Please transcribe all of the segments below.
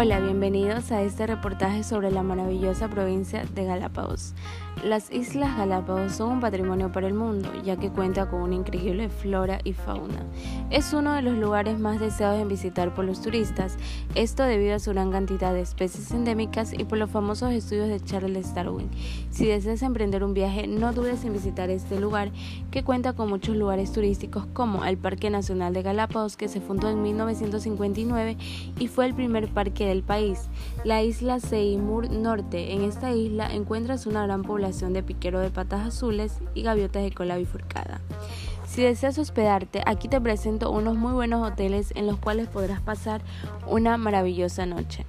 Hola, bienvenidos a este reportaje sobre la maravillosa provincia de Galápagos. Las Islas Galápagos son un patrimonio para el mundo, ya que cuenta con una increíble flora y fauna. Es uno de los lugares más deseados en visitar por los turistas, esto debido a su gran cantidad de especies endémicas y por los famosos estudios de Charles Darwin. Si deseas emprender un viaje, no dudes en visitar este lugar, que cuenta con muchos lugares turísticos como el Parque Nacional de Galápagos, que se fundó en 1959 y fue el primer parque del país. La isla Seymour Norte. En esta isla encuentras una gran población de piquero de patas azules y gaviotas de cola bifurcada. Si deseas hospedarte, aquí te presento unos muy buenos hoteles en los cuales podrás pasar una maravillosa noche.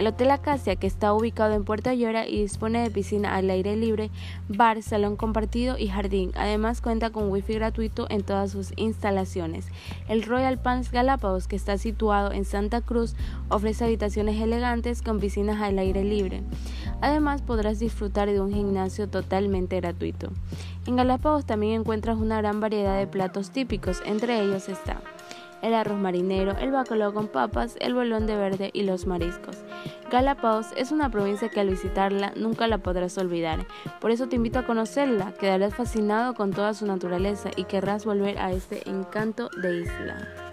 El Hotel Acacia, que está ubicado en Puerto Llora y dispone de piscina al aire libre, bar, salón compartido y jardín. Además cuenta con wifi gratuito en todas sus instalaciones. El Royal Palms Galápagos, que está situado en Santa Cruz, ofrece habitaciones elegantes con piscinas al aire libre. Además podrás disfrutar de un gimnasio totalmente gratuito. En Galápagos también encuentras una gran variedad de platos típicos, entre ellos está el arroz marinero, el bacalao con papas, el bolón de verde y los mariscos. Galápagos es una provincia que al visitarla nunca la podrás olvidar. Por eso te invito a conocerla, quedarás fascinado con toda su naturaleza y querrás volver a este encanto de isla.